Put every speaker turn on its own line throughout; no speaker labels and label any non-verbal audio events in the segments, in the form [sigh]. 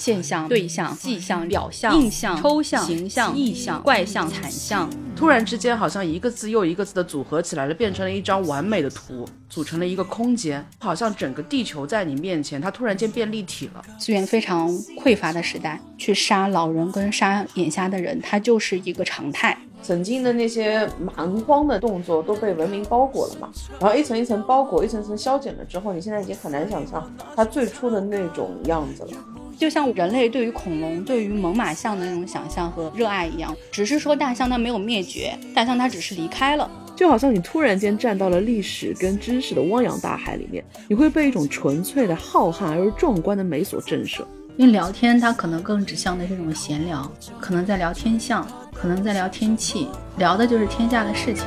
现象、对象、迹象、表象、印象、抽象、形象、意象、怪象、惨象，
突然之间好像一个字又一个字的组合起来了，变成了一张完美的图，组成了一个空间，好像整个地球在你面前，它突然间变立体了。
资源非常匮乏的时代，去杀老人跟杀眼瞎的人，它就是一个常态。
曾经的那些蛮荒的动作都被文明包裹了嘛，然后一层一层包裹，一层层消减了之后，你现在已经很难想象它最初的那种样子了。
就像人类对于恐龙、对于猛犸象的那种想象和热爱一样，只是说大象它没有灭绝，大象它只是离开了。
就好像你突然间站到了历史跟知识的汪洋大海里面，你会被一种纯粹的浩瀚而壮观的美所震慑。
因为聊天，它可能更指向的是一种闲聊，可能在聊天象，可能在聊天气，聊的就是天下的事情。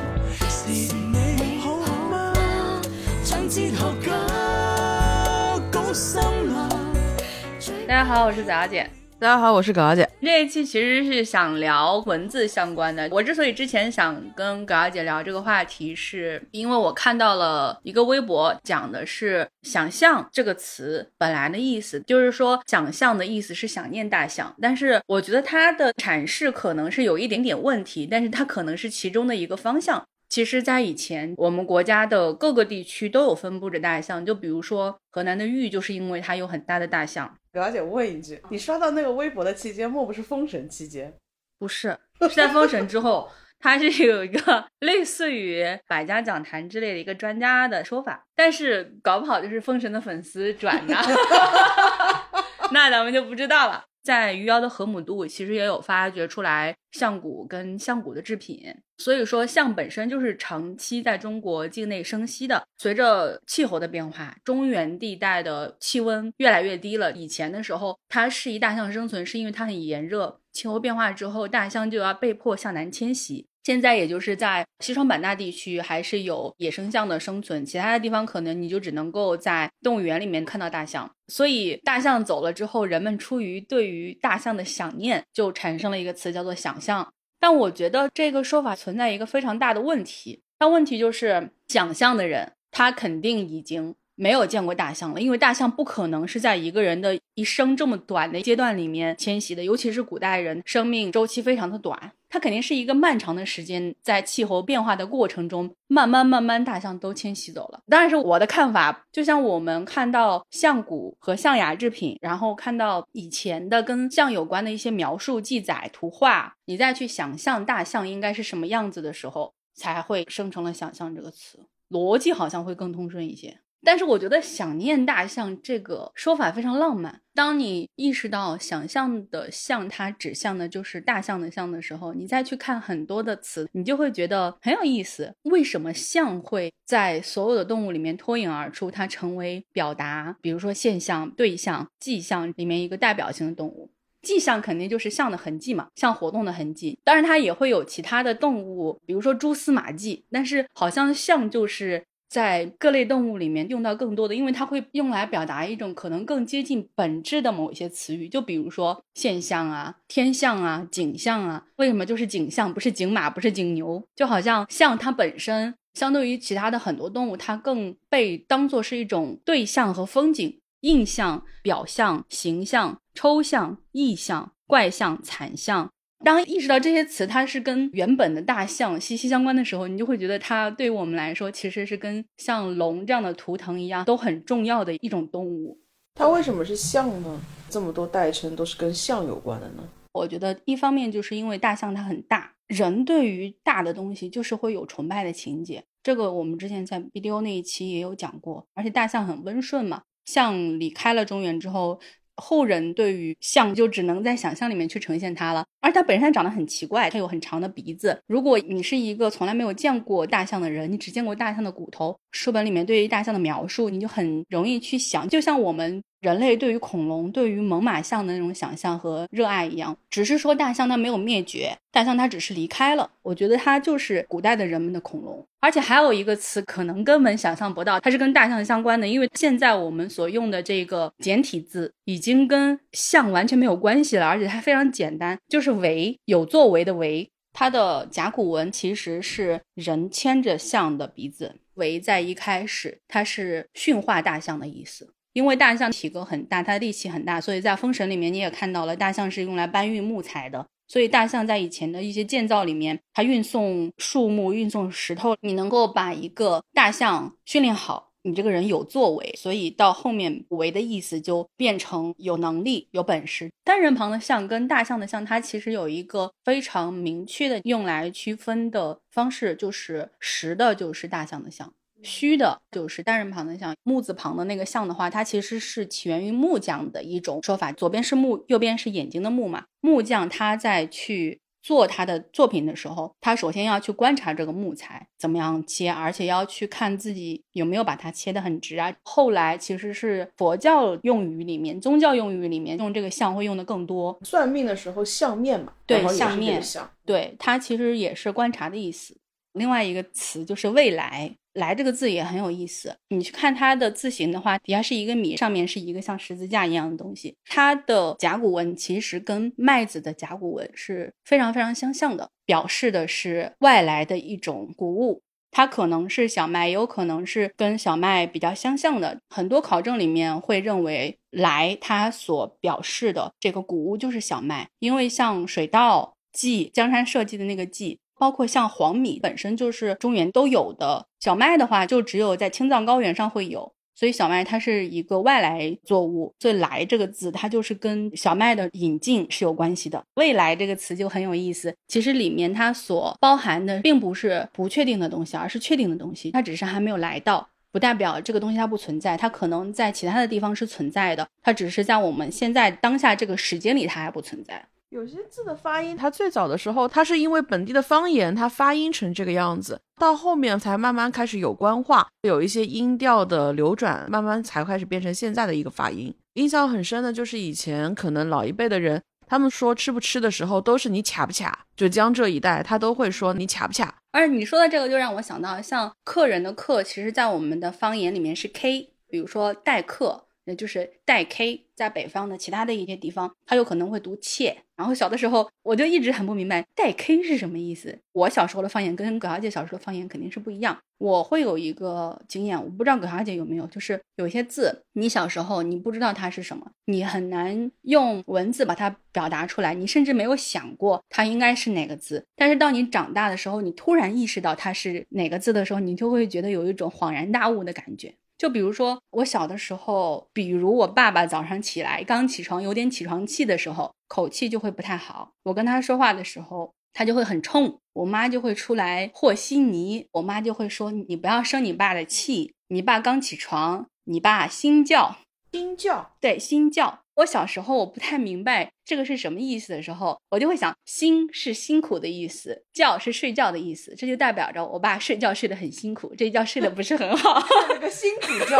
大家好，我是早姐。
大家好，我是葛小姐。
这一期其实是想聊文字相关的。我之所以之前想跟葛小姐聊这个话题，是因为我看到了一个微博，讲的是“想象”这个词本来的意思，就是说“想象”的意思是想念大象。但是我觉得它的阐释可能是有一点点问题，但是它可能是其中的一个方向。其实，在以前，我们国家的各个地区都有分布着大象。就比如说，河南的豫，就是因为它有很大的大象。
葛小姐问一句：你刷到那个微博的期间，莫不是封神期间？
不是，是在封神之后。它是有一个 [laughs] 类似于百家讲坛之类的一个专家的说法，但是搞不好就是封神的粉丝转的，[laughs] 那咱们就不知道了。在余姚的河姆渡，其实也有发掘出来象骨跟象骨的制品。所以说，象本身就是长期在中国境内生息的。随着气候的变化，中原地带的气温越来越低了。以前的时候，它适宜大象生存，是因为它很炎热。气候变化之后，大象就要被迫向南迁徙。现在也就是在西双版纳地区还是有野生象的生存，其他的地方可能你就只能够在动物园里面看到大象。所以大象走了之后，人们出于对于大象的想念，就产生了一个词叫做想象。但我觉得这个说法存在一个非常大的问题，那问题就是想象的人他肯定已经。没有见过大象了，因为大象不可能是在一个人的一生这么短的阶段里面迁徙的，尤其是古代人生命周期非常的短，它肯定是一个漫长的时间，在气候变化的过程中，慢慢慢慢大象都迁徙走了。当然是我的看法，就像我们看到象骨和象牙制品，然后看到以前的跟象有关的一些描述、记载、图画，你再去想象大象应该是什么样子的时候，才会生成了想象这个词，逻辑好像会更通顺一些。但是我觉得想念大象这个说法非常浪漫。当你意识到想象的象它指向的就是大象的象的时候，你再去看很多的词，你就会觉得很有意思。为什么象会在所有的动物里面脱颖而出？它成为表达，比如说现象、对象、迹象里面一个代表性的动物。迹象肯定就是象的痕迹嘛，象活动的痕迹。当然它也会有其他的动物，比如说蛛丝马迹。但是好像象就是。在各类动物里面用到更多的，因为它会用来表达一种可能更接近本质的某一些词语，就比如说现象啊、天象啊、景象啊。为什么就是景象，不是景马，不是景牛？就好像象它本身相对于其他的很多动物，它更被当做是一种对象和风景、印象、表象、形象、抽象、意象、怪象、惨象。当意识到这些词它是跟原本的大象息息相关的时候，你就会觉得它对于我们来说其实是跟像龙这样的图腾一样都很重要的一种动物。
它为什么是象呢？这么多代称都是跟象有关的呢？
我觉得一方面就是因为大象它很大，人对于大的东西就是会有崇拜的情节。这个我们之前在 BDO 那一期也有讲过。而且大象很温顺嘛，象离开了中原之后。后人对于象就只能在想象里面去呈现它了，而它本身长得很奇怪，它有很长的鼻子。如果你是一个从来没有见过大象的人，你只见过大象的骨头，书本里面对于大象的描述，你就很容易去想，就像我们。人类对于恐龙、对于猛犸象的那种想象和热爱一样，只是说大象它没有灭绝，大象它只是离开了。我觉得它就是古代的人们的恐龙。而且还有一个词，可能根本想象不到，它是跟大象相关的，因为现在我们所用的这个简体字已经跟象完全没有关系了，而且它非常简单，就是“为”有作为的“为”。它的甲骨文其实是人牵着象的鼻子，“为”在一开始它是驯化大象的意思。因为大象体格很大，它的力气很大，所以在《封神》里面你也看到了，大象是用来搬运木材的。所以大象在以前的一些建造里面，它运送树木、运送石头，你能够把一个大象训练好，你这个人有作为。所以到后面“为”的意思就变成有能力、有本事。单人旁的象跟大象的象，它其实有一个非常明确的用来区分的方式，就是实的，就是大象的象。虚的就是单人旁的像木字旁的那个像的话，它其实是起源于木匠的一种说法。左边是木，右边是眼睛的木嘛。木匠他在去做他的作品的时候，他首先要去观察这个木材怎么样切，而且要去看自己有没有把它切得很直啊。后来其实是佛教用语里面、宗教用语里面用这个像会用的更多。
算命的时候相面嘛，
对相面，对它其实也是观察的意思。另外一个词就是未来。来这个字也很有意思，你去看它的字形的话，底下是一个米，上面是一个像十字架一样的东西。它的甲骨文其实跟麦子的甲骨文是非常非常相像的，表示的是外来的一种谷物。它可能是小麦，也有可能是跟小麦比较相像的。很多考证里面会认为来它所表示的这个谷物就是小麦，因为像水稻稷江山社稷的那个稷。包括像黄米本身就是中原都有的，小麦的话就只有在青藏高原上会有，所以小麦它是一个外来作物。所以“来”这个字，它就是跟小麦的引进是有关系的。未来这个词就很有意思，其实里面它所包含的并不是不确定的东西，而是确定的东西。它只是还没有来到，不代表这个东西它不存在，它可能在其他的地方是存在的，它只是在我们现在当下这个时间里它还不存在。
有些字的发音，它最早的时候，它是因为本地的方言，它发音成这个样子，到后面才慢慢开始有官话，有一些音调的流转，慢慢才开始变成现在的一个发音。印象很深的就是以前可能老一辈的人，他们说吃不吃的时候，都是你卡不卡，就江浙一带，他都会说你卡不卡。
而你说的这个，就让我想到，像客人的客，其实在我们的方言里面是 k，比如说待客。那就是带 k，在北方的其他的一些地方，它有可能会读切。然后小的时候，我就一直很不明白带 k 是什么意思。我小时候的方言跟葛小姐小时候的方言肯定是不一样。我会有一个经验，我不知道葛小姐有没有，就是有些字，你小时候你不知道它是什么，你很难用文字把它表达出来，你甚至没有想过它应该是哪个字。但是当你长大的时候，你突然意识到它是哪个字的时候，你就会觉得有一种恍然大悟的感觉。就比如说我小的时候，比如我爸爸早上起来刚起床有点起床气的时候，口气就会不太好。我跟他说话的时候，他就会很冲。我妈就会出来和稀泥，我妈就会说：“你不要生你爸的气，你爸刚起床，你爸心叫。”
心叫，
对，心叫。我小时候我不太明白这个是什么意思的时候，我就会想，辛是辛苦的意思，觉是睡觉的意思，这就代表着我爸睡觉睡得很辛苦，这一觉睡得不是很好，[laughs]
睡了个辛苦觉，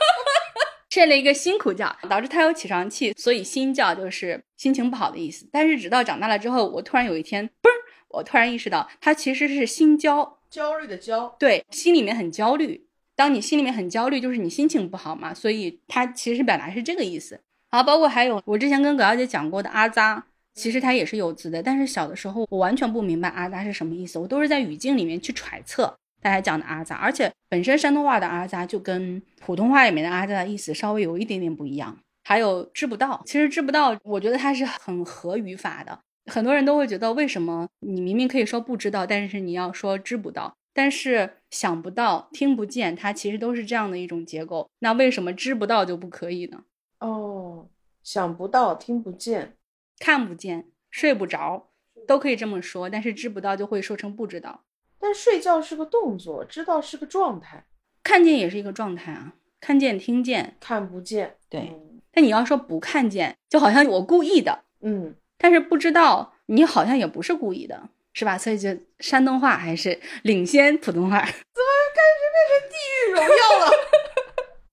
[laughs]
睡了一个辛苦觉，导致他有起床气，所以心觉就是心情不好的意思。但是直到长大了之后，我突然有一天，嘣，我突然意识到，它其实是心焦，
焦虑的焦，
对，心里面很焦虑。当你心里面很焦虑，就是你心情不好嘛，所以它其实表达是这个意思。好，包括还有我之前跟葛小姐讲过的阿扎，其实它也是有字的，但是小的时候我完全不明白阿扎是什么意思，我都是在语境里面去揣测大家讲的阿扎，而且本身山东话的阿扎就跟普通话里面的阿扎的意思稍微有一点点不一样。还有知不到，其实知不到，我觉得它是很合语法的，很多人都会觉得为什么你明明可以说不知道，但是你要说知不到。但是想不到、听不见，它其实都是这样的一种结构。那为什么知不到就不可以呢？
哦，想不到、听不见、
看不见、睡不着，都可以这么说。但是知不到就会说成不知道。
但睡觉是个动作，知道是个状态，
看见也是一个状态啊。看见、听见、
看不见，
对。但你要说不看见，就好像我故意的，
嗯。
但是不知道，你好像也不是故意的。是吧？所以就山东话还是领先普通话。[laughs] 怎
么开始变成地狱荣耀了？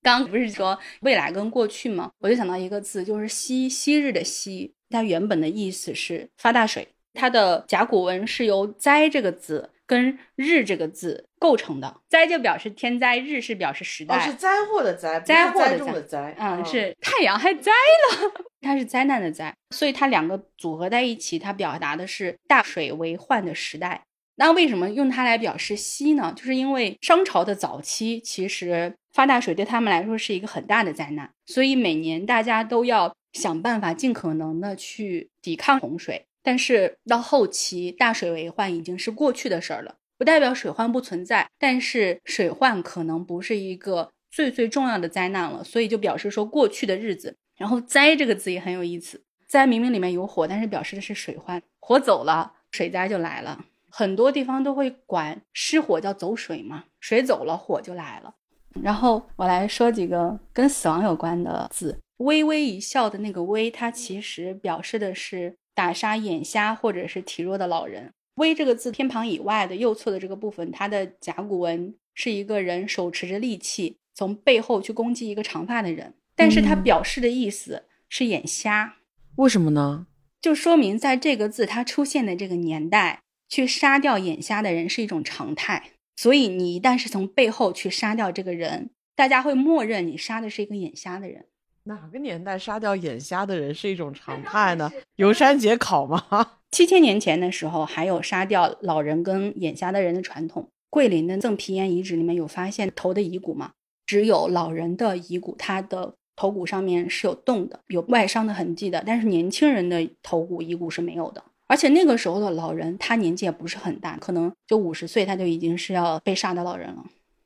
刚不是说未来跟过去吗？我就想到一个字，就是昔昔日的昔，它原本的意思是发大水。它的甲骨文是由灾这个字。跟日这个字构成的，灾就表示天灾，日是表示时代，
是灾祸的灾，
灾祸
的灾，
嗯，是太阳还灾了，[laughs] 它是灾难的灾，所以它两个组合在一起，它表达的是大水为患的时代。那为什么用它来表示西呢？就是因为商朝的早期，其实发大水对他们来说是一个很大的灾难，所以每年大家都要想办法尽可能的去抵抗洪水。但是到后期，大水为患已经是过去的事儿了，不代表水患不存在，但是水患可能不是一个最最重要的灾难了，所以就表示说过去的日子。然后灾这个字也很有意思，灾明明里面有火，但是表示的是水患，火走了，水灾就来了。很多地方都会管失火叫走水嘛，水走了，火就来了。然后我来说几个跟死亡有关的字，微微一笑的那个微，它其实表示的是打杀眼瞎或者是体弱的老人。微这个字偏旁以外的右侧的这个部分，它的甲骨文是一个人手持着利器从背后去攻击一个长发的人，但是它表示的意思是眼瞎。
为什么呢？
就说明在这个字它出现的这个年代，去杀掉眼瞎的人是一种常态。所以你一旦是从背后去杀掉这个人，大家会默认你杀的是一个眼瞎的人。
哪个年代杀掉眼瞎的人是一种常态呢？游山解考吗？[laughs]
七千年前的时候还有杀掉老人跟眼瞎的人的传统。桂林的赠皮岩遗址里面有发现头的遗骨吗？只有老人的遗骨，他的头骨上面是有洞的，有外伤的痕迹的，但是年轻人的头骨遗骨是没有的。而且那个时候的老人，他年纪也不是很大，可能就五十岁，他就已经是要被杀的老人了。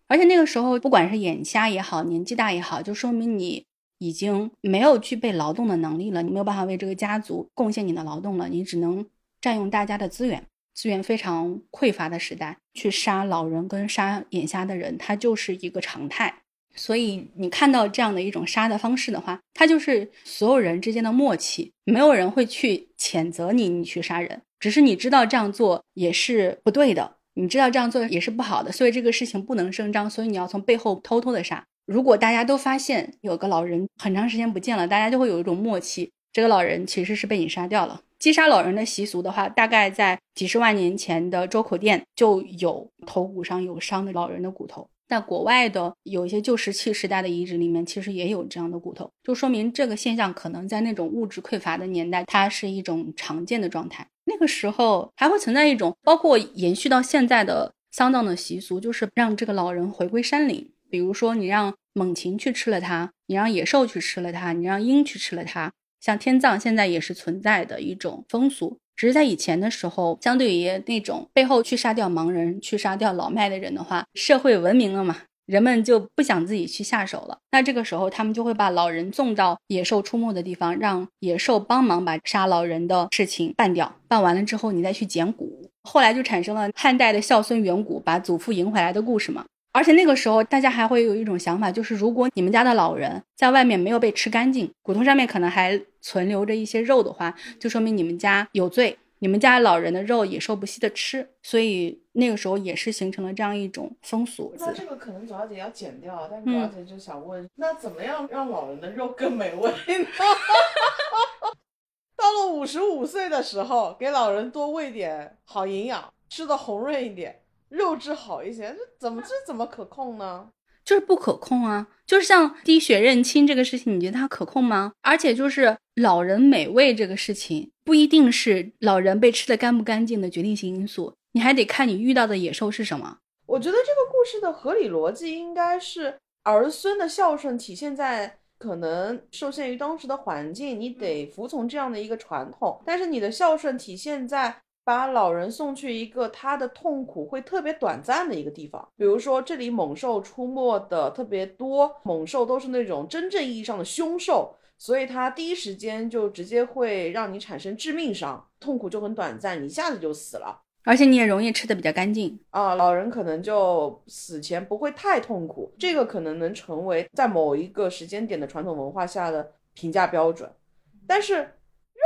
而且那个时候，不管是眼瞎也好，年纪大也好，就说明你已经没有具备劳动的能力了，你没有办法为这个家族贡献你的劳动了，你只能占用大家的资源，资源非常匮乏的时代，去杀老人跟杀眼瞎的人，他就是一个常态。所以你看到这样的一种杀的方式的话，它就是所有人之间的默契，没有人会去谴责你，你去杀人，只是你知道这样做也是不对的，你知道这样做也是不好的，所以这个事情不能声张，所以你要从背后偷偷的杀。如果大家都发现有个老人很长时间不见了，大家就会有一种默契，这个老人其实是被你杀掉了。击杀老人的习俗的话，大概在几十万年前的周口店就有头骨上有伤的老人的骨头。在国外的有一些旧石器时代的遗址里面，其实也有这样的骨头，就说明这个现象可能在那种物质匮乏的年代，它是一种常见的状态。那个时候还会存在一种，包括延续到现在的丧葬的习俗，就是让这个老人回归山林。比如说，你让猛禽去吃了它，你让野兽去吃了它，你让鹰去吃了它。像天葬现在也是存在的一种风俗。只是在以前的时候，相对于那种背后去杀掉盲人、去杀掉老迈的人的话，社会文明了嘛，人们就不想自己去下手了。那这个时候，他们就会把老人送到野兽出没的地方，让野兽帮忙把杀老人的事情办掉。办完了之后，你再去捡骨。后来就产生了汉代的孝孙远古把祖父迎回来的故事嘛。而且那个时候，大家还会有一种想法，就是如果你们家的老人在外面没有被吃干净，骨头上面可能还存留着一些肉的话，就说明你们家有罪，你们家老人的肉野兽不惜的吃。所以那个时候也是形成了这样一种风俗。
那这个可能左小姐要剪掉，但左小姐就想问，那怎么样让老人的肉更美味呢？[laughs] 到了五十五岁的时候，给老人多喂点好营养，吃的红润一点。肉质好一些，这怎么这怎么可控呢？
就是不可控啊！就是像滴血认亲这个事情，你觉得它可控吗？而且就是老人美味这个事情，不一定是老人被吃的干不干净的决定性因素，你还得看你遇到的野兽是什么。
我觉得这个故事的合理逻辑应该是儿孙的孝顺体现在可能受限于当时的环境，你得服从这样的一个传统，但是你的孝顺体现在。把老人送去一个他的痛苦会特别短暂的一个地方，比如说这里猛兽出没的特别多，猛兽都是那种真正意义上的凶兽，所以它第一时间就直接会让你产生致命伤，痛苦就很短暂，你一下子就死了，
而且你也容易吃的比较干净
啊。老人可能就死前不会太痛苦，这个可能能成为在某一个时间点的传统文化下的评价标准，但是。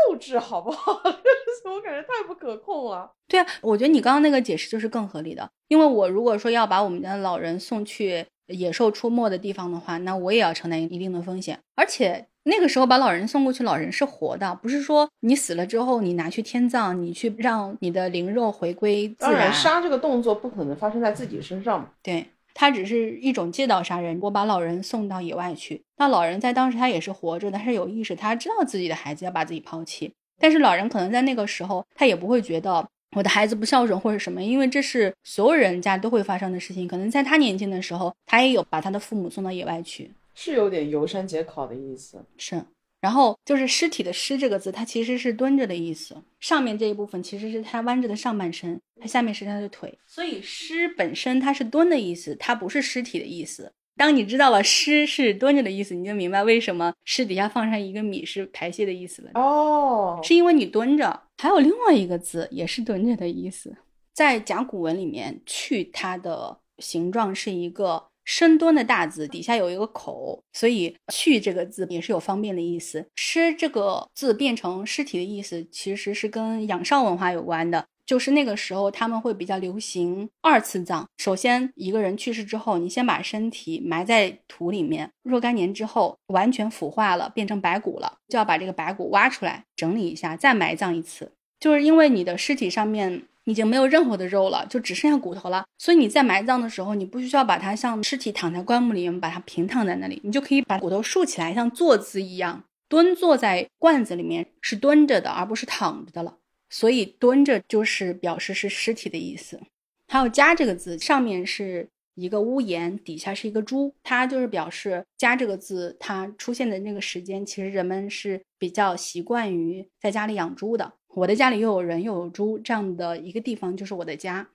肉质好不好？[laughs] [laughs] 我感觉太不可控了。
对啊，我觉得你刚刚那个解释就是更合理的。因为我如果说要把我们家的老人送去野兽出没的地方的话，那我也要承担一定的风险。而且那个时候把老人送过去，老人是活的，不是说你死了之后你拿去天葬，你去让你的灵肉回归自然。
杀这个动作不可能发生在自己身上。
对。他只是一种借道杀人，我把老人送到野外去。那老人在当时他也是活着，他是有意识，他知道自己的孩子要把自己抛弃。但是老人可能在那个时候，他也不会觉得我的孩子不孝顺或者什么，因为这是所有人家都会发生的事情。可能在他年轻的时候，他也有把他的父母送到野外去，
是有点游山解考的意思。
是。然后就是尸体的“尸”这个字，它其实是蹲着的意思。上面这一部分其实是他弯着的上半身，他下面是他的腿。所以“尸”本身它是蹲的意思，它不是尸体的意思。当你知道了“尸”是蹲着的意思，你就明白为什么尸底下放上一个米是排泄的意思了。
哦，
是因为你蹲着。还有另外一个字也是蹲着的意思，在甲骨文里面，“去”它的形状是一个。深蹲的大字底下有一个口，所以“去”这个字也是有方便的意思。尸这个字变成尸体的意思，其实是跟仰韶文化有关的。就是那个时候他们会比较流行二次葬。首先一个人去世之后，你先把身体埋在土里面，若干年之后完全腐化了，变成白骨了，就要把这个白骨挖出来整理一下，再埋葬一次。就是因为你的尸体上面。已经没有任何的肉了，就只剩下骨头了。所以你在埋葬的时候，你不需要把它像尸体躺在棺木里面，把它平躺在那里，你就可以把骨头竖起来，像坐姿一样蹲坐在罐子里面，是蹲着的，而不是躺着的了。所以蹲着就是表示是尸体的意思。还有“家”这个字，上面是一个屋檐，底下是一个猪，它就是表示“家”这个字它出现的那个时间，其实人们是比较习惯于在家里养猪的。我的家里又有人又有猪，这样的一个地方就是我的家。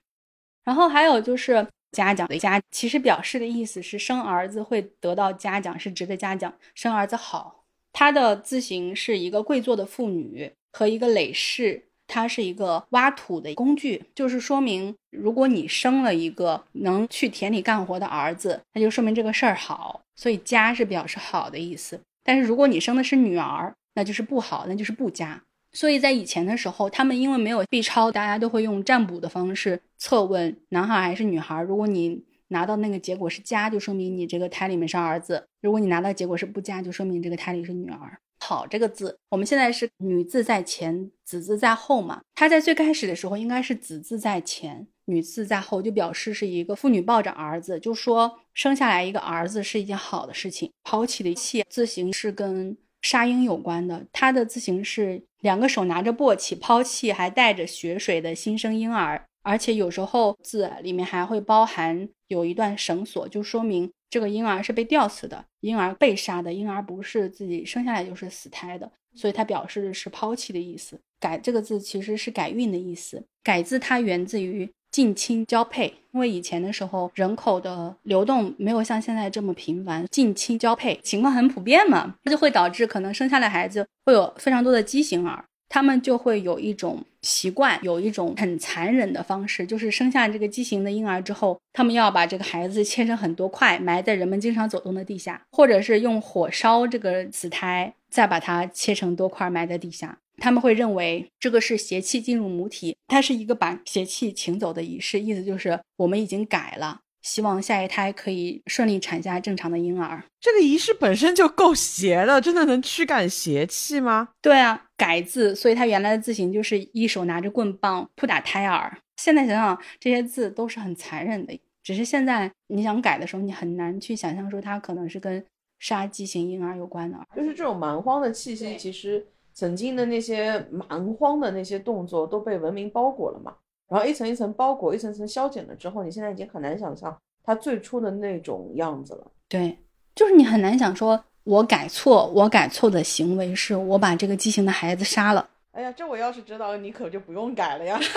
然后还有就是嘉奖的嘉，其实表示的意思是生儿子会得到嘉奖，是值得嘉奖，生儿子好。它的字形是一个跪坐的妇女和一个耒耜，它是一个挖土的工具，就是说明如果你生了一个能去田里干活的儿子，那就说明这个事儿好。所以家是表示好的意思。但是如果你生的是女儿，那就是不好，那就是不家。所以在以前的时候，他们因为没有 B 超，大家都会用占卜的方式测问男孩还是女孩。如果你拿到那个结果是家，就说明你这个胎里面是儿子；如果你拿到结果是不佳，就说明这个胎里是女儿。好这个字，我们现在是女字在前，子字在后嘛？它在最开始的时候应该是子字在前，女字在后，就表示是一个妇女抱着儿子，就说生下来一个儿子是一件好的事情。抛弃的弃字形是跟杀婴有关的，它的字形是。两个手拿着簸箕抛弃还带着血水的新生婴儿，而且有时候字里面还会包含有一段绳索，就说明这个婴儿是被吊死的，婴儿被杀的，婴儿不是自己生下来就是死胎的，所以它表示的是抛弃的意思。改这个字其实是改运的意思，改字它源自于。近亲交配，因为以前的时候人口的流动没有像现在这么频繁，近亲交配情况很普遍嘛，它就会导致可能生下来孩子会有非常多的畸形儿，他们就会有一种习惯，有一种很残忍的方式，就是生下这个畸形的婴儿之后，他们要把这个孩子切成很多块，埋在人们经常走动的地下，或者是用火烧这个死胎，再把它切成多块埋在地下。他们会认为这个是邪气进入母体，它是一个把邪气请走的仪式，意思就是我们已经改了，希望下一胎可以顺利产下正常的婴儿。
这个仪式本身就够邪的，真的能驱赶邪气吗？
对啊，改字，所以它原来的字形就是一手拿着棍棒扑打胎儿。现在想想这些字都是很残忍的，只是现在你想改的时候，你很难去想象说它可能是跟杀畸形婴儿有关的。
就是这种蛮荒的气息，其实。曾经的那些蛮荒的那些动作都被文明包裹了嘛，然后一层一层包裹，一层层消减了之后，你现在已经很难想象它最初的那种样子了。
对，就是你很难想说，我改错，我改错的行为是我把这个畸形的孩子杀了。
哎呀，这我要是知道，你可就不用改了呀。[laughs]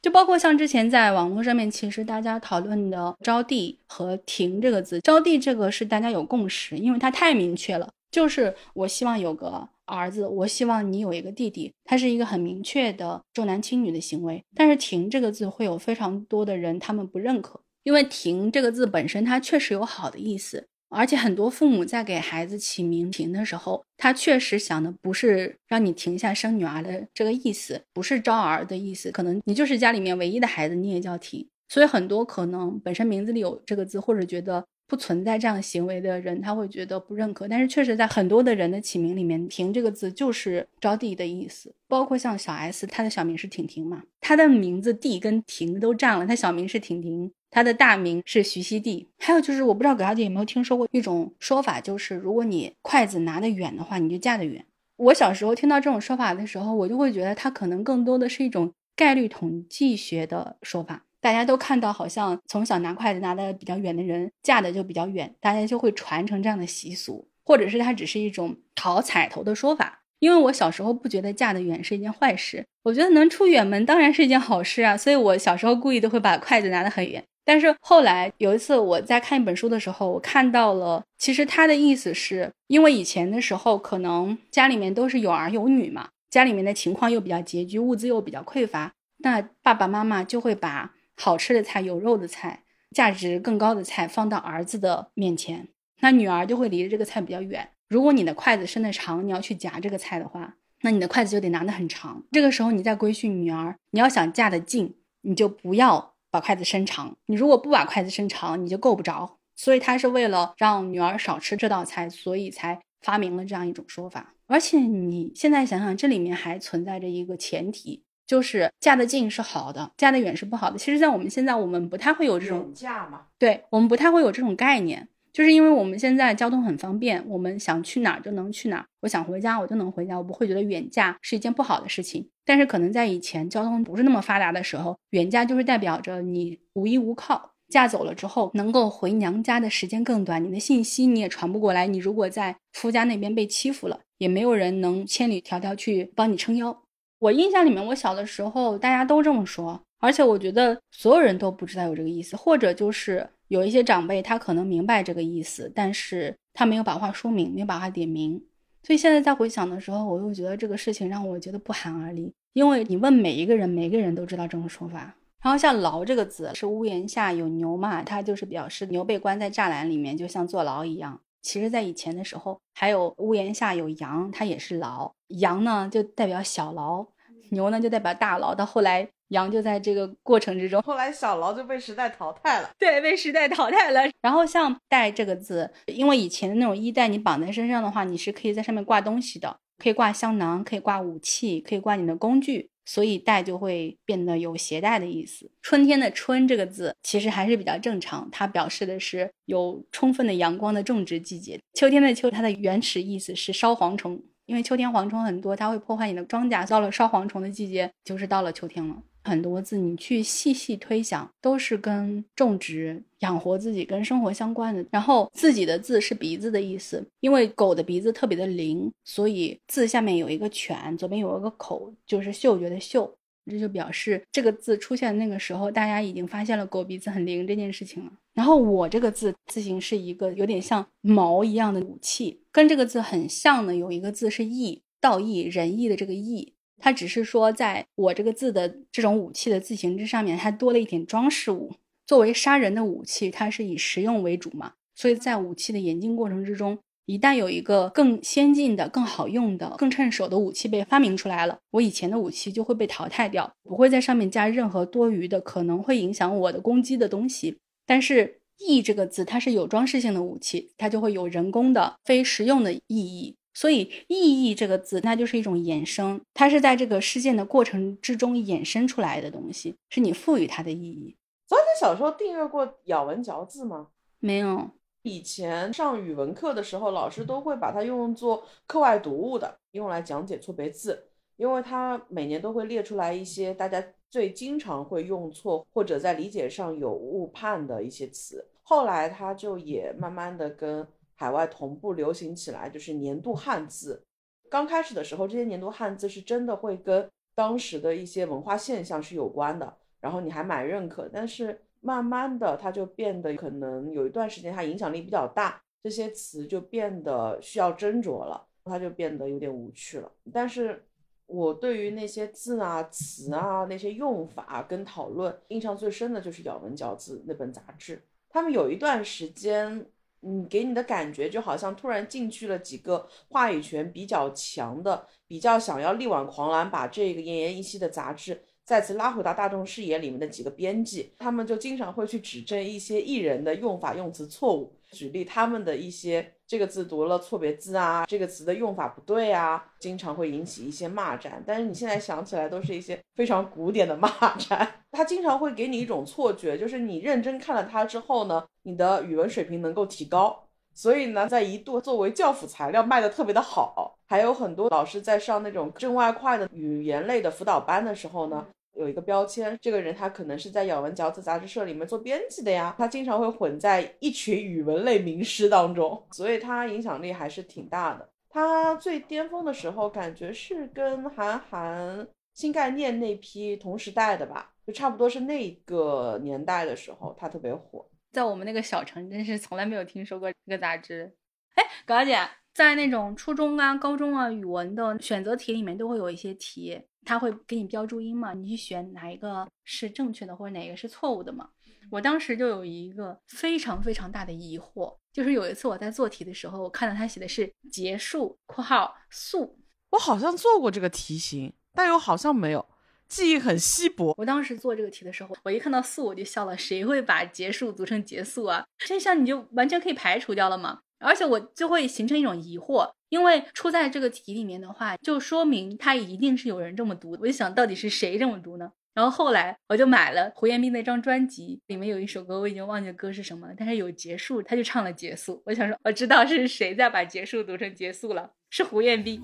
就包括像之前在网络上面，其实大家讨论的“招娣”和“停”这个字，“招娣”这个是大家有共识，因为它太明确了。就是我希望有个儿子，我希望你有一个弟弟，他是一个很明确的重男轻女的行为。但是“停”这个字会有非常多的人他们不认可，因为“停”这个字本身它确实有好的意思，而且很多父母在给孩子起名“停”的时候，他确实想的不是让你停下生女儿的这个意思，不是招儿的意思，可能你就是家里面唯一的孩子，你也叫停。所以很多可能本身名字里有这个字，或者觉得。不存在这样行为的人，他会觉得不认可。但是确实在很多的人的起名里面，“婷”这个字就是招娣的意思。包括像小 S，她的小名是婷婷嘛，她的名字“娣”跟“婷”都占了。她小名是婷婷，她的大名是徐熙娣。还有就是，我不知道葛小姐有没有听说过一种说法，就是如果你筷子拿得远的话，你就嫁得远。我小时候听到这种说法的时候，我就会觉得它可能更多的是一种概率统计学的说法。大家都看到，好像从小拿筷子拿的比较远的人嫁的就比较远，大家就会传承这样的习俗，或者是它只是一种讨彩头的说法。因为我小时候不觉得嫁得远是一件坏事，我觉得能出远门当然是一件好事啊，所以我小时候故意都会把筷子拿得很远。但是后来有一次我在看一本书的时候，我看到了，其实他的意思是因为以前的时候可能家里面都是有儿有女嘛，家里面的情况又比较拮据，物资又比较匮乏，那爸爸妈妈就会把好吃的菜、有肉的菜、价值更高的菜放到儿子的面前，那女儿就会离着这个菜比较远。如果你的筷子伸得长，你要去夹这个菜的话，那你的筷子就得拿得很长。这个时候你再规训女儿，你要想嫁得近，你就不要把筷子伸长。你如果不把筷子伸长，你就够不着。所以他是为了让女儿少吃这道菜，所以才发明了这样一种说法。而且你现在想想，这里面还存在着一个前提，就是嫁得近是好的，嫁得远是不好的。其实，在我们现在，我们不太会有这种
嫁嘛，
对我们不太会有这种概念。就是因为我们现在交通很方便，我们想去哪儿就能去哪儿，我想回家我就能回家，我不会觉得远嫁是一件不好的事情。但是可能在以前交通不是那么发达的时候，远嫁就是代表着你无依无靠，嫁走了之后能够回娘家的时间更短，你的信息你也传不过来。你如果在夫家那边被欺负了，也没有人能千里迢迢去帮你撑腰。我印象里面，我小的时候大家都这么说，而且我觉得所有人都不知道有这个意思，或者就是。有一些长辈，他可能明白这个意思，但是他没有把话说明，没有把话点明。所以现在在回想的时候，我又觉得这个事情让我觉得不寒而栗。因为你问每一个人，每个人都知道这种说法。然后像“牢”这个字，是屋檐下有牛嘛，它就是表示牛被关在栅栏里面，就像坐牢一样。其实，在以前的时候，还有屋檐下有羊，它也是牢。羊呢，就代表小牢；牛呢，就代表大牢。到后来。羊就在这个过程之中，
后来小劳就被时代淘汰了。
对，被时代淘汰了。然后像“带”这个字，因为以前的那种衣带，你绑在身上的话，你是可以在上面挂东西的，可以挂香囊，可以挂武器，可以挂你的工具，所以“带”就会变得有携带的意思。春天的“春”这个字其实还是比较正常，它表示的是有充分的阳光的种植季节。秋天的“秋”，它的原始意思是烧蝗虫，因为秋天蝗虫很多，它会破坏你的庄稼。到了烧蝗虫的季节，就是到了秋天了。很多字你去细细推想，都是跟种植、养活自己、跟生活相关的。然后自己的字是鼻子的意思，因为狗的鼻子特别的灵，所以字下面有一个犬，左边有一个口，就是嗅觉的嗅。这就表示这个字出现的那个时候，大家已经发现了狗鼻子很灵这件事情了。然后我这个字字形是一个有点像矛一样的武器，跟这个字很像的有一个字是义，道义仁义的这个义。它只是说，在我这个字的这种武器的字形之上面，它多了一点装饰物。作为杀人的武器，它是以实用为主嘛，所以在武器的演进过程之中，一旦有一个更先进的、更好用的、更趁手的武器被发明出来了，我以前的武器就会被淘汰掉，不会在上面加任何多余的、可能会影响我的攻击的东西。但是“义”这个字，它是有装饰性的武器，它就会有人工的、非实用的意义。所以“意义”这个字，那就是一种衍生，它是在这个事件的过程之中衍生出来的东西，是你赋予它的意义。
早点小时候订阅过咬文嚼字吗？
没有。
以前上语文课的时候，老师都会把它用作课外读物的，用来讲解错别字，因为它每年都会列出来一些大家最经常会用错或者在理解上有误判的一些词。后来它就也慢慢的跟。海外同步流行起来，就是年度汉字。刚开始的时候，这些年度汉字是真的会跟当时的一些文化现象是有关的，然后你还蛮认可。但是慢慢的，它就变得可能有一段时间它影响力比较大，这些词就变得需要斟酌了，它就变得有点无趣了。但是我对于那些字啊、词啊、那些用法跟讨论，印象最深的就是《咬文嚼字》那本杂志，他们有一段时间。嗯，给你的感觉就好像突然进去了几个话语权比较强的、比较想要力挽狂澜，把这个奄奄一息的杂志再次拉回到大众视野里面的几个编辑，他们就经常会去指正一些艺人的用法用词错误，举例他们的一些这个字读了错别字啊，这个词的用法不对啊，经常会引起一些骂战。但是你现在想起来，都是一些非常古典的骂战。他经常会给你一种错觉，就是你认真看了它之后呢，你的语文水平能够提高，
所以呢，在一度作为教辅材料卖的特别的好。还有很多老师在上那种正外快的语言类的辅导班的时候呢，有一个标签，这个人他可能是在咬文嚼字杂志社里面做编辑的呀，他经常会混在一群语文类名师当中，所以他影响力还是挺大的。他最巅峰的时候，感觉是跟韩寒新概念那批同时代的吧，就差不多是那个年代的时候，他特别火。
在我们那个小城，真是从来没有听说过这个杂志。哎，高姐，在那种初中啊、高中啊语文的选择题里面，都会有一些题，他会给你标注音嘛，你去选哪一个是正确的，或者哪个是错误的嘛。我当时就有一个非常非常大的疑惑，就是有一次我在做题的时候，我看到他写的是结束（括号速），
我好像做过这个题型，但又好像没有。记忆很稀薄。
我当时做这个题的时候，我一看到速我就笑了。谁会把结束读成结束啊？这项你就完全可以排除掉了嘛。而且我就会形成一种疑惑，因为出在这个题里面的话，就说明它一定是有人这么读。我就想到底是谁这么读呢？然后后来我就买了胡彦斌那张专辑，里面有一首歌，我已经忘记歌是什么了，但是有结束，他就唱了结束。我想说，我知道是谁在把结束读成结束了，是胡彦斌。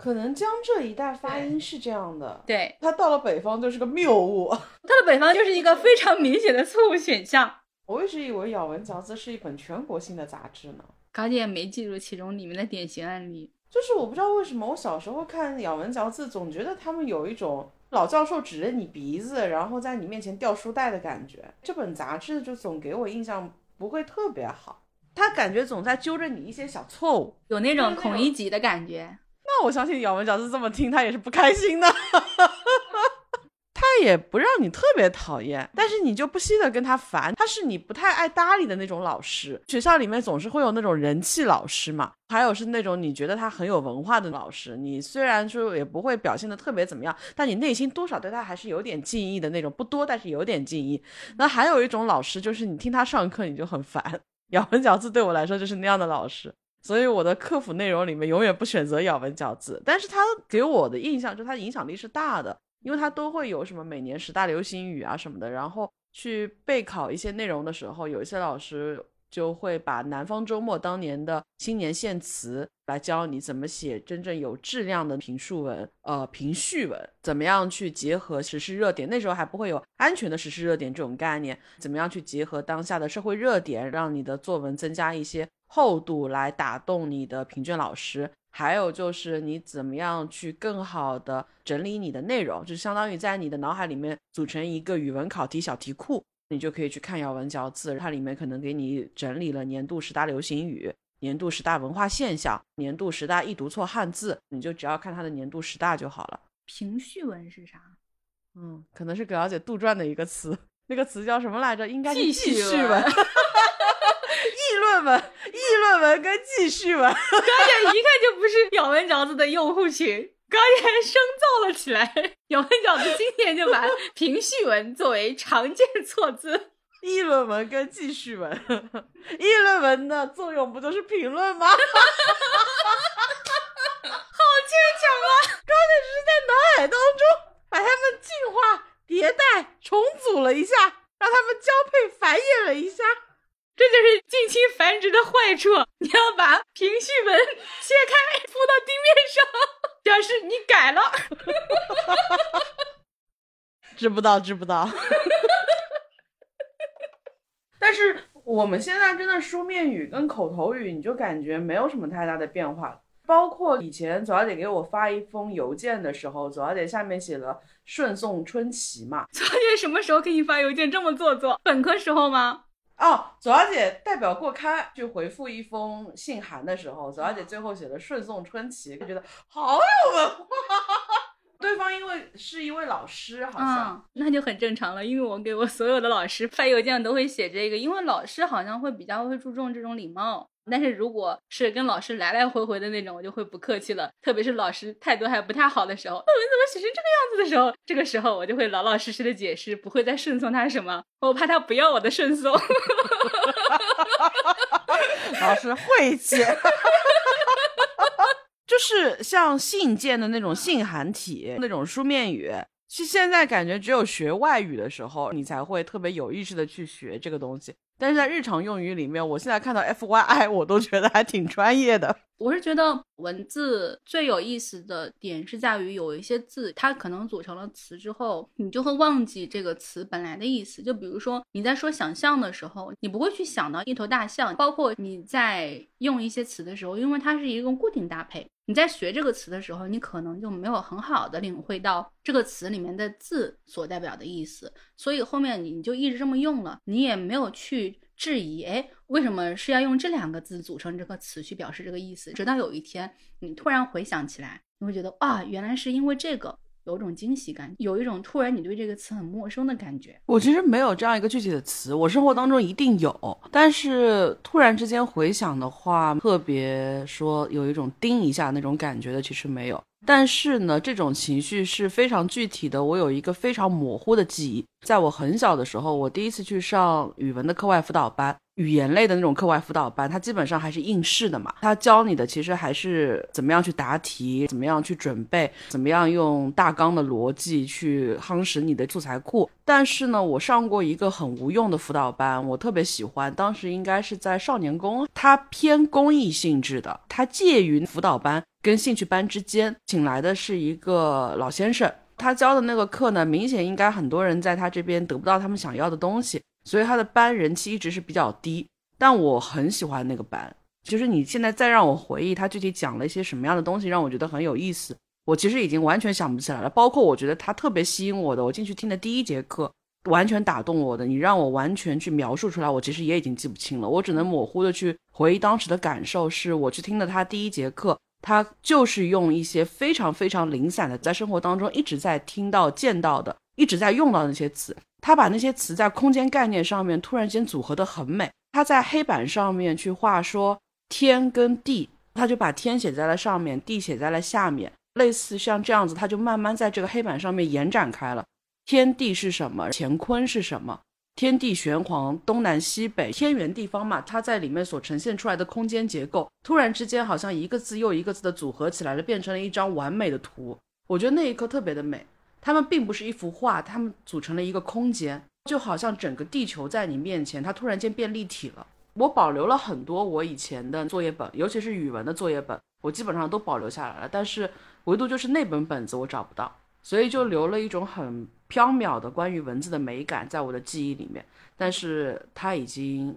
可能江浙一带发音是这样的，
对
他到了北方就是个谬误，到
了北方就是一个非常明显的错误选项。
我一直以为咬文嚼字是一本全国性的杂志呢，
高姐没记住其中里面的典型案例，
就是我不知道为什么我小时候看咬文嚼字，总觉得他们有一种老教授指着你鼻子，然后在你面前掉书袋的感觉。这本杂志就总给我印象不会特别好，
他感觉总在揪着你一些小错误，
有那种孔乙己的感觉。
那我相信咬文嚼字这么听，他也是不开心的。[laughs] 他也不让你特别讨厌，但是你就不惜的跟他烦。他是你不太爱搭理的那种老师。学校里面总是会有那种人气老师嘛，还有是那种你觉得他很有文化的老师。你虽然说也不会表现的特别怎么样，但你内心多少对他还是有点敬意的那种，不多但是有点敬意。那还有一种老师，就是你听他上课你就很烦。[laughs] 咬文嚼字对我来说就是那样的老师。所以我的客服内容里面永远不选择咬文嚼字，但是他给我的印象就是他影响力是大的，因为他都会有什么每年十大流行语啊什么的，然后去备考一些内容的时候，有一些老师就会把南方周末当年的新年献词来教你怎么写真正有质量的评述文，呃，评序文，怎么样去结合时事热点，那时候还不会有安全的时事热点这种概念，怎么样去结合当下的社会热点，让你的作文增加一些。厚度来打动你的评卷老师，还有就是你怎么样去更好的整理你的内容，就相当于在你的脑海里面组成一个语文考题小题库，你就可以去看咬文嚼字，它里面可能给你整理了年度十大流行语、年度十大文化现象、年度十大易读错汉字，你就只要看它的年度十大就好了。
评序文是啥？
嗯，可能是葛小姐杜撰的一个词，那个词叫什么来着？应该是
记
叙文。[laughs] 议论文、议论文跟记叙文，高
姐一看就不是咬文嚼字的用户群，高姐生造了起来。[laughs] 咬文嚼字今天就把评叙文作为常见错字，
议论文跟记叙文，议论文的作用不就是评论吗？[laughs] 好
牵强啊！
高姐只是在脑海当中把它们进化、迭代、重组了一下，让它们交配繁衍了一下。
这就是近亲繁殖的坏处，你要把平序文切开铺到地面上，表示你改了。[laughs]
知不道，知不道。
但是我们现在真的书面语跟口头语，你就感觉没有什么太大的变化。包括以前左小姐给我发一封邮件的时候，左小姐下面写了“顺送春奇”嘛。
左小姐什么时候给你发邮件这么做作？本科时候吗？
哦，左小姐代表过刊去回复一封信函的时候，左小姐最后写的“顺送春旗”，就觉得好有文化。对方因为是一位老师，好像
那就很正常了。因为我给我所有的老师发邮件都会写这个，因为老师好像会比较会注重这种礼貌。但是如果是跟老师来来回回的那种，我就会不客气了。特别是老师态度还不太好的时候，论文怎么写成这个样子的时候，这个时候我就会老老实实的解释，不会再顺送他什么。我怕他不要我的顺送。[laughs]
老师晦气。就是像信件的那种信函体，那种书面语。是现在感觉只有学外语的时候，你才会特别有意识的去学这个东西。但是在日常用语里面，我现在看到 F Y I，我都觉得还挺专业的。
我是觉得文字最有意思的点是在于有一些字，它可能组成了词之后，你就会忘记这个词本来的意思。就比如说你在说想象的时候，你不会去想到一头大象。包括你在用一些词的时候，因为它是一个固定搭配，你在学这个词的时候，你可能就没有很好的领会到这个词里面的字所代表的意思，所以后面你你就一直这么用了，你也没有去。质疑，哎，为什么是要用这两个字组成这个词去表示这个意思？直到有一天，你突然回想起来，你会觉得，啊，原来是因为这个，有种惊喜感，有一种突然你对这个词很陌生的感觉。
我其实没有这样一个具体的词，我生活当中一定有，但是突然之间回想的话，特别说有一种叮一下那种感觉的，其实没有。但是呢，这种情绪是非常具体的。我有一个非常模糊的记忆，在我很小的时候，我第一次去上语文的课外辅导班，语言类的那种课外辅导班，它基本上还是应试的嘛。它教你的其实还是怎么样去答题，怎么样去准备，怎么样用大纲的逻辑去夯实你的素材库。但是呢，我上过一个很无用的辅导班，我特别喜欢，当时应该是在少年宫，它偏公益性质的，它介于辅导班。跟兴趣班之间请来的是一个老先生，他教的那个课呢，明显应该很多人在他这边得不到他们想要的东西，所以他的班人气一直是比较低。但我很喜欢那个班，就是你现在再让我回忆他具体讲了一些什么样的东西，让我觉得很有意思，我其实已经完全想不起来了。包括我觉得他特别吸引我的，我进去听的第一节课，完全打动我的，你让我完全去描述出来，我其实也已经记不清了，我只能模糊的去回忆当时的感受。是我去听的他第一节课。他就是用一些非常非常零散的，在生活当中一直在听到、见到的，一直在用到的那些词。他把那些词在空间概念上面突然间组合的很美。他在黑板上面去画说天跟地，他就把天写在了上面，地写在了下面，类似像这样子，他就慢慢在这个黑板上面延展开了。天地是什么？乾坤是什么？天地玄黄，东南西北，天圆地方嘛，它在里面所呈现出来的空间结构，突然之间好像一个字又一个字的组合起来了，变成了一张完美的图。我觉得那一刻特别的美。它们并不是一幅画，它们组成了一个空间，就好像整个地球在你面前，它突然间变立体了。我保留了很多我以前的作业本，尤其是语文的作业本，我基本上都保留下来了，但是唯独就是那本本子我找不到，所以就留了一种很。缥缈的关于文字的美感在我的记忆里面，但是它已经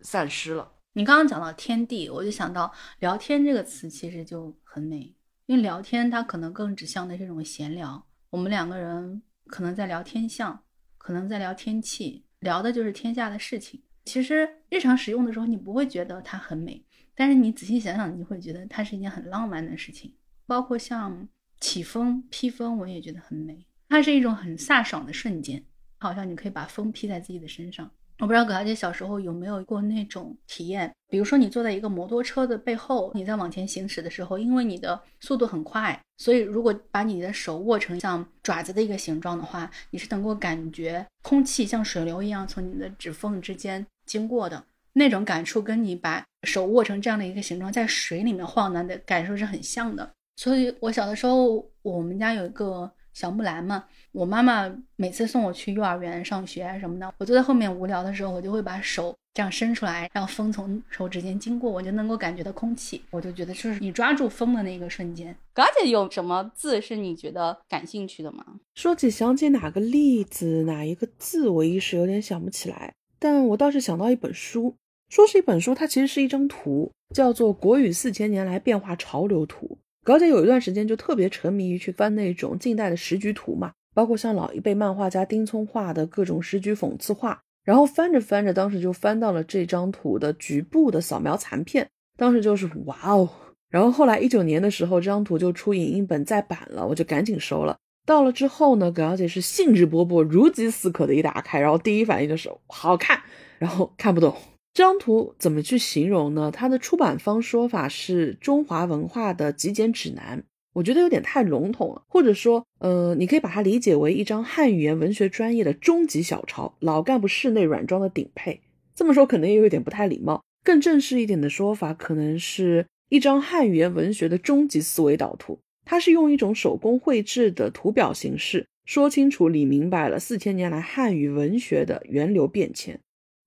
散失了。
你刚刚讲到天地，我就想到聊天这个词其实就很美，因为聊天它可能更指向的这种闲聊。我们两个人可能在聊天象，可能在聊天气，聊的就是天下的事情。其实日常使用的时候你不会觉得它很美，但是你仔细想想，你会觉得它是一件很浪漫的事情。包括像起风、披风，我也觉得很美。它是一种很飒爽的瞬间，好像你可以把风披在自己的身上。我不知道葛小姐小时候有没有过那种体验，比如说你坐在一个摩托车的背后，你在往前行驶的时候，因为你的速度很快，所以如果把你的手握成像爪子的一个形状的话，你是能够感觉空气像水流一样从你的指缝之间经过的那种感触，跟你把手握成这样的一个形状在水里面晃荡的感受是很像的。所以我小的时候，我们家有一个。小木兰嘛，我妈妈每次送我去幼儿园上学啊什么的，我坐在后面无聊的时候，我就会把手这样伸出来，让风从手指间经过，我就能够感觉到空气，我就觉得就是你抓住风的那个瞬间。
嘎姐有什么字是你觉得感兴趣的吗？
说起想起哪个例子，哪一个字，我一时有点想不起来，但我倒是想到一本书，说是一本书，它其实是一张图，叫做《国语四千年来变化潮流图》。高姐有一段时间就特别沉迷于去翻那种近代的时局图嘛，包括像老一辈漫画家丁聪画的各种时局讽刺画，然后翻着翻着，当时就翻到了这张图的局部的扫描残片，当时就是哇哦！然后后来一九年的时候，这张图就出影印本再版了，我就赶紧收了。到了之后呢，葛小姐是兴致勃勃、如饥似渴的一打开，然后第一反应就是好看，然后看不懂。这张图怎么去形容呢？它的出版方说法是中华文化的极简指南，我觉得有点太笼统了。或者说，呃，你可以把它理解为一张汉语言文学专业的终极小抄，老干部室内软装的顶配。这么说可能也有点不太礼貌，更正式一点的说法，可能是一张汉语言文学的终极思维导图。它是用一种手工绘制的图表形式，
说清楚、理明白了四千年来汉语文学的源流变迁。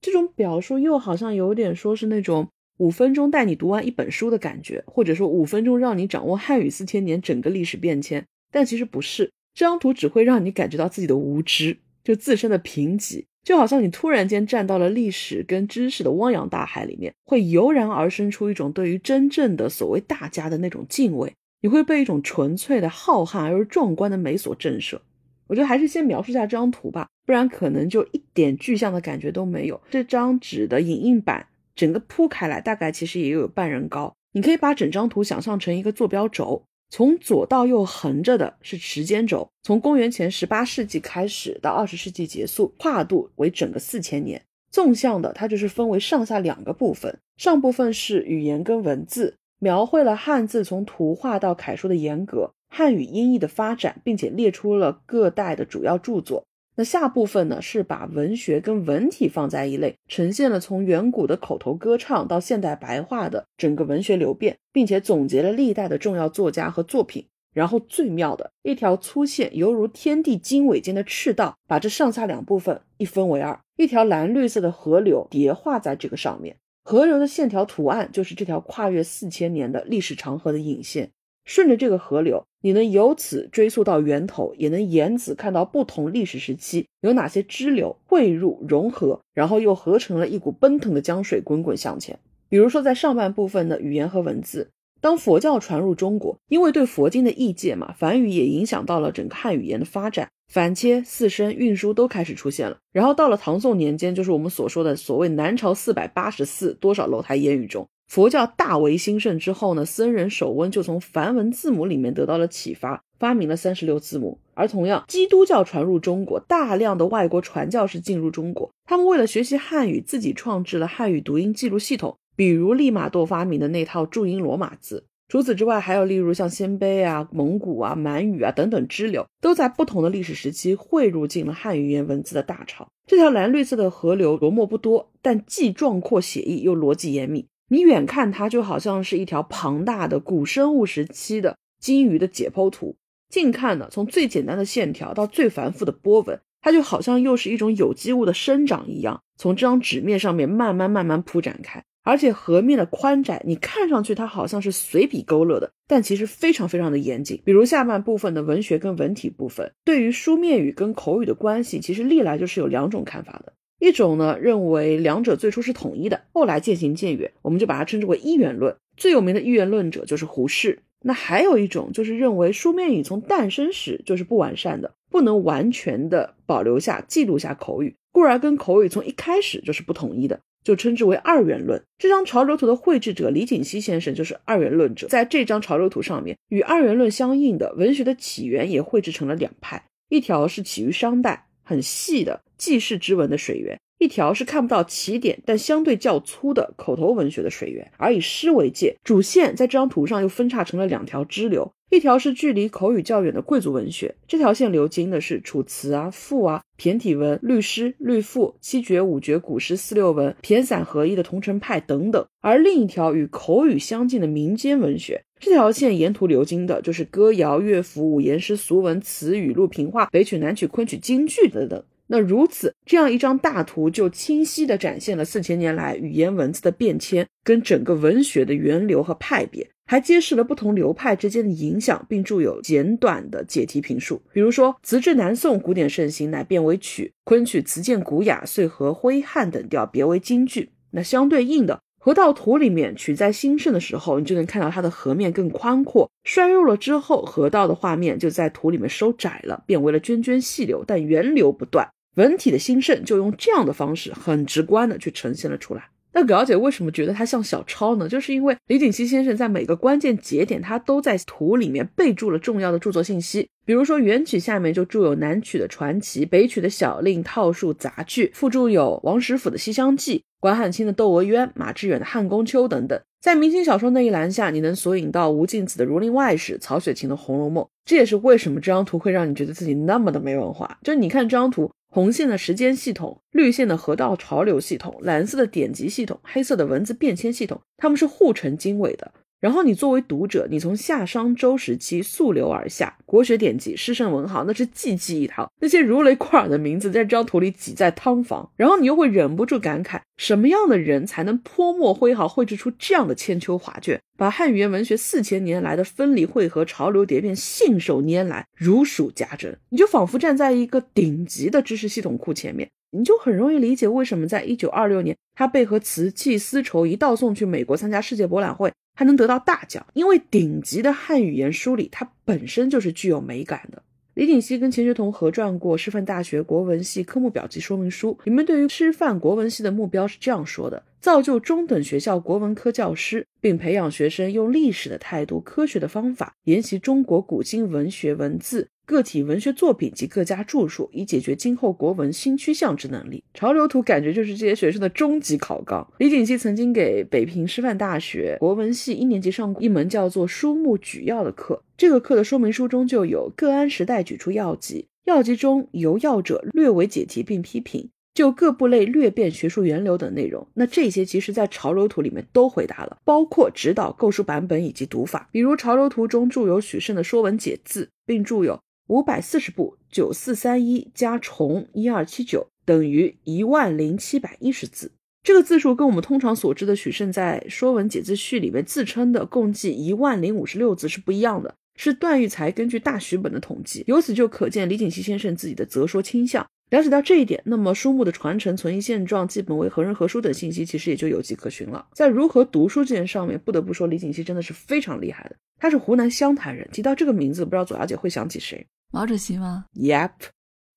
这种表述又好像有点说是那种五分钟带你读完一本书的感觉，或者说五分钟让你掌握汉语四千年整个历史变迁。但其实不是，这张图只会让你感觉到自己的无知，就自身的贫瘠，就好像你突然间站到了历史跟知识的汪洋大海里面，会油然而生出一种对于真正的所谓大家的那种敬畏。你会被一种纯粹的浩瀚而又壮观的美所震慑。我觉得还是先描述下这张图吧，不然可能就一点具象的感觉都没有。这张纸的影印板整个铺开来，大概其实也有半人高。你可以把整张图想象成一个坐标轴，从左到右横着的是时间轴，从公元前十八世纪开始到二十世纪结束，跨度为整个四千年。纵向的它就是分为上下两个部分，上部分是语言跟文字。描绘了汉字从图画到楷书的严格，汉语音译的发展，并且列出了各代的主要著作。那下部分呢，是把文学跟文体放在一类，呈现了从远古的口头歌唱到现代白话的整个文学流变，并且总结了历代的重要作家和作品。然后最妙的一条粗线，犹如天地经纬间的赤道，把这上下两部分一分为二，一条蓝绿色的河流叠画在这个上面。河流的线条图案就是这条跨越四千年的历史长河的引线。顺着这个河流，你能由此追溯到源头，也能沿此看到不同历史时期有哪些支流汇入融合，然后又合成了一股奔腾的江水，滚滚向前。比如说，在上半部分的语言和文字。当佛教传入中国，因为对佛经的译介嘛，梵语也影响到了整个汉语言的发展，反切、四声、运输都开始出现了。然后到了唐宋年间，就是我们所说的所谓南朝四百八十寺多少楼台烟雨中，佛教大为兴盛之后呢，僧人手温就从梵文字母里面得到了启发，发明了三十六字母。而同样，基督教传入中国，大量的外国传教士进入中国，他们为了学习汉语，自己创制了汉语读音记录系统。比如利玛窦发明的那套注音罗马字，除此之外，还有例如像鲜卑啊、蒙古啊、满语啊等等支流，都在不同的历史时期汇入进了汉语言文字的大潮。这条蓝绿色的河流琢磨不多，但既壮阔写意又逻辑严密。你远看它就好像是一条庞大的古生物时期的鲸鱼的解剖图，近看呢，从最简单的线条到最繁复的波纹，它就好像又是一种有机物的生长一样，从这张纸面上面慢慢慢慢铺展开。而且河面的宽窄，你看上去它好像是随笔勾勒的，但其实非常非常的严谨。比如下半部分的文学跟文体部分，对于书面语跟口语的关系，其实历来就是有两种看法的。一种呢认为两者最初是统一的，后来渐行渐远，我们就把它称之为一元论。最有名的一元论者就是胡适。那还有一种就是认为书面语从诞生时就是不完善的，不能完全的保留下记录下口语，故而跟口语从一开始就是不统一的。就称之为二元论。这张潮流图的绘制者李锦熙先生就是二元论者。在这张潮流图上面，与二元论相应的文学的起源也绘制成了两派：一条是起于商代，很细的记事之文的水源；一条是看不到起点但相对较粗的口头文学的水源。而以诗为界，主线在这张图上又分叉成了两条支流。一条是距离口语较远的贵族文学，这条线流经的是楚辞啊、赋啊、骈体文、律诗、律赋、七绝、五绝、古诗四六文、骈散合一的桐城派等等。而另一条与口语相近的民间文学，这条线沿途流经的就是歌谣、乐府、五言诗、俗文、词语录、评话、北曲、南曲、昆曲、京剧等等。那如此，这样一张大图就清晰地展现了四千年来语言文字的变迁，跟整个文学的源流和派别。还揭示了不同流派之间的影响，并著有简短的解题评述。比如说，词至南宋古典盛行，乃变为曲；昆曲词渐古雅，遂和徽汉等调别为京剧。那相对应的，河道图里面取在兴盛的时候，你就能看到它的河面更宽阔；衰弱了之后，河道的画面就在图里面收窄了，变为了涓涓细流，但源流不断。文体的兴盛就用这样的方式，很直观的去呈现了出来。那葛小姐为什么觉得它像小抄呢？就是因为李锦熙先生在每个关键节点，他都在图里面备注了重要的著作信息。比如说元曲下面就注有南曲的传奇，北曲的小令、套数、杂句，附注有王实甫的《西厢记》、关汉卿的《窦娥冤》、马致远的《汉宫秋》等等。在明星小说那一栏下，你能索引到吴敬梓的《儒林外史》、曹雪芹的《红楼梦》。这也是为什么这张图会让你觉得自己那么的没文化。就你看这张图。红线的时间系统，绿线的河道潮流系统，蓝色的典籍系统，黑色的文字变迁系统，它们是互成经纬的。然后你作为读者，你从夏商周时期溯流而下，国学典籍、诗圣文豪那是济济一堂，那些如雷贯耳的名字在这张图里挤在汤房，然后你又会忍不住感慨，什么样的人才能泼墨挥毫绘制出这样的千秋画卷，把汉语言文学四千年来的分离汇合、潮流蝶变信手拈来，如数家珍？你就仿佛站在一个顶级的知识系统库前面。你就很容易理解为什么在一九二六年，他被和瓷器丝绸一道送去美国参加世界博览会，还能得到大奖。因为顶级的汉语言梳理，它本身就是具有美感的。李锦熙跟钱学同合撰过师范大学国文系科目表及说明书，里面对于师范国文系的目标是这样说的：造就中等学校国文科教师，并培养学生用历史的态度、科学的方法研习中国古今文学文字。个体文学作品及各家著述，以解决今后国文新趋向之能力。潮流图感觉就是这些学生的终极考纲。李锦熙曾经给北平师范大学国文系一年级上过一门叫做《书目举要》的课，这个课的说明书中就有各安时代举出要籍，要籍中由要者略为解题并批评。就各部类略变学术源流等内容，那这些其实在潮流图里面都回答了，包括指导构书版本以及读法。比如潮流图中注有许慎的《说文解字》，并注有。五百四十部，九四三一加重一二七九等于一万零七百一十字。这个字数跟我们通常所知的许慎在《说文解字序》里面自称的共计一万零五十六字是不一样的，是段玉裁根据大徐本的统计。由此就可见李锦熙先生自己的择说倾向。了解到这一点，那么书目的传承、存疑现状、基本为何人何书等信息，其实也就有迹可循了。在如何读书这件上面，不得不说李锦熙真的是非常厉害的。他是湖南湘潭人，提到这个名字，不知道左小姐会想起谁？
毛主席吗
？Yep，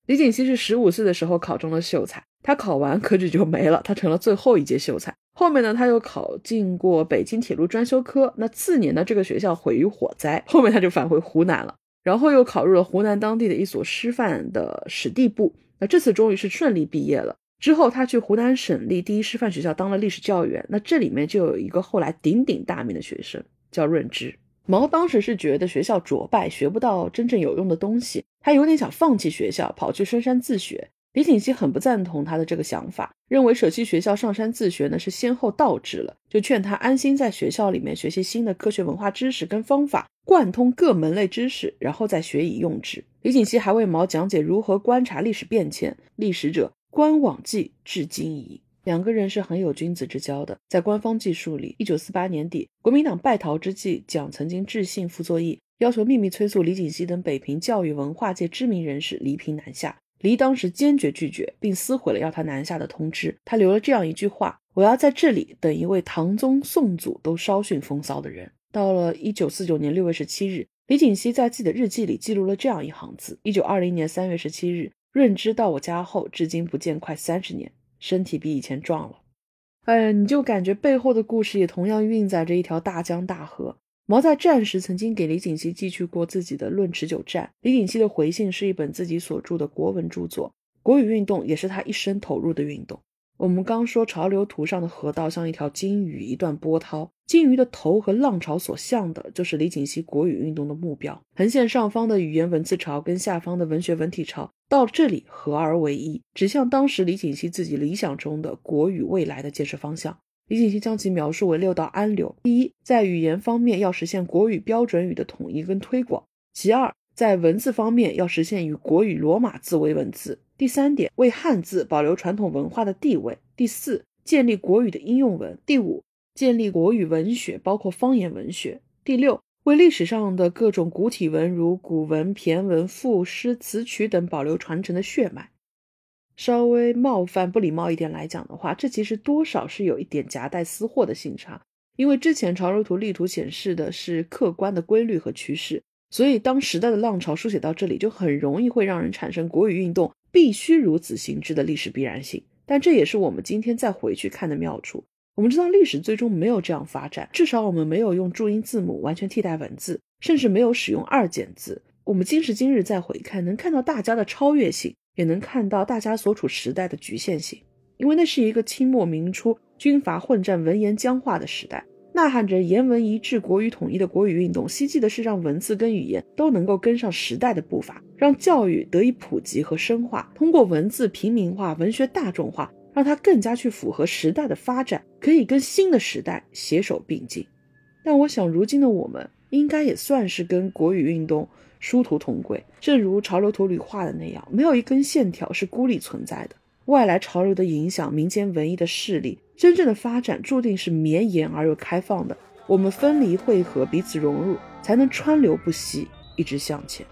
李锦熙是十五岁的时候考中了秀才，他考完科举就没了，他成了最后一届秀才。后面呢，他又考进过北京铁路专修科，那次年呢，这个学校毁于火灾，后面他就返回湖南了，然后又考入了湖南当地的一所师范的史地部，那这次终于是顺利毕业了。之后他去湖南省立第一师范学校当了历史教员，那这里面就有一个后来鼎鼎大名的学生叫润之。毛当时是觉得学校拙败，学不到真正有用的东西，他有点想放弃学校，跑去深山自学。李锦熙很不赞同他的这个想法，认为舍弃学校上山自学呢是先后倒置了，就劝他安心在学校里面学习新的科学文化知识跟方法，贯通各门类知识，然后再学以用之。李锦熙还为毛讲解如何观察历史变迁，历史者观往迹至今矣。两个人是很有君子之交的。在官方记述里，一九四八年底，国民党败逃之际，蒋曾经致信傅作义，要求秘密催促李锦熙等北平教育文化界知名人士离平南下。黎当时坚决拒绝，并撕毁了要他南下的通知。他留了这样一句话：“我要在这里等一位唐宗宋祖都稍逊风骚的人。”到了一九四九年六月十七日，李锦熙在自己的日记里记录了这样一行字：“一九二零年三月十七日，润之到我家后，至今不见快三十年。”身体比以前壮了，哎，你就感觉背后的故事也同样运载着一条大江大河。毛在战时曾经给李锦熙寄去过自己的《论持久战》，李锦熙的回信是一本自己所著的国文著作，国语运动也是他一生投入的运动。我们刚说潮流图上的河道像一条金鱼，一段波涛。金鱼的头和浪潮所向的，就是李锦熙国语运动的目标。横线上方的语言文字潮跟下方的文学文体潮，到这里合而为一，指向当时李锦熙自己理想中的国语未来的建设方向。李锦熙将其描述为六道安流：第一，在语言方面要实现国语标准语的统一跟推广；其二，在文字方面要实现以国语罗马字为文字。第三点，为汉字保留传统文化的地位；第四，建立国语的应用文；第五，建立国语文学，包括方言文学；第六，为历史上的各种古体文，如古文、骈文、赋诗、词曲等保留传承的血脉。稍微冒犯、不礼貌一点来讲的话，这其实多少是有一点夹带私货的性差，因为之前潮流图例图显示的是客观的规律和趋势。所以，当时代的浪潮书写到这里，就很容易会让人产生国语运动必须如此行之的历史必然性。但这也是我们今天再回去看的妙处。我们知道历史最终没有这样发展，至少我们没有用注音字母完全替代文字，甚至没有使用二简字。我们今时今日再回看，能看到大家的超越性，也能看到大家所处时代的局限性，因为那是一个清末明初军阀混战、文言僵化的时代。呐喊着言文一致、国语统一的国语运动，希冀的是让文字跟语言都能够跟上时代的步伐，让教育得以普及和深化，通过文字平民化、文学大众化，让它更加去符合时代的发展，可以跟新的时代携手并进。
但我想，如今的我们应该也算是跟国语运动殊途同归。正如潮流图里画的那样，没有一根线条是孤立存在的。外来潮流的影响，民间文艺的势力，真正的发展注定是绵延而又开放的。我们分离汇合，彼此融入，才能川流不息，一直向前。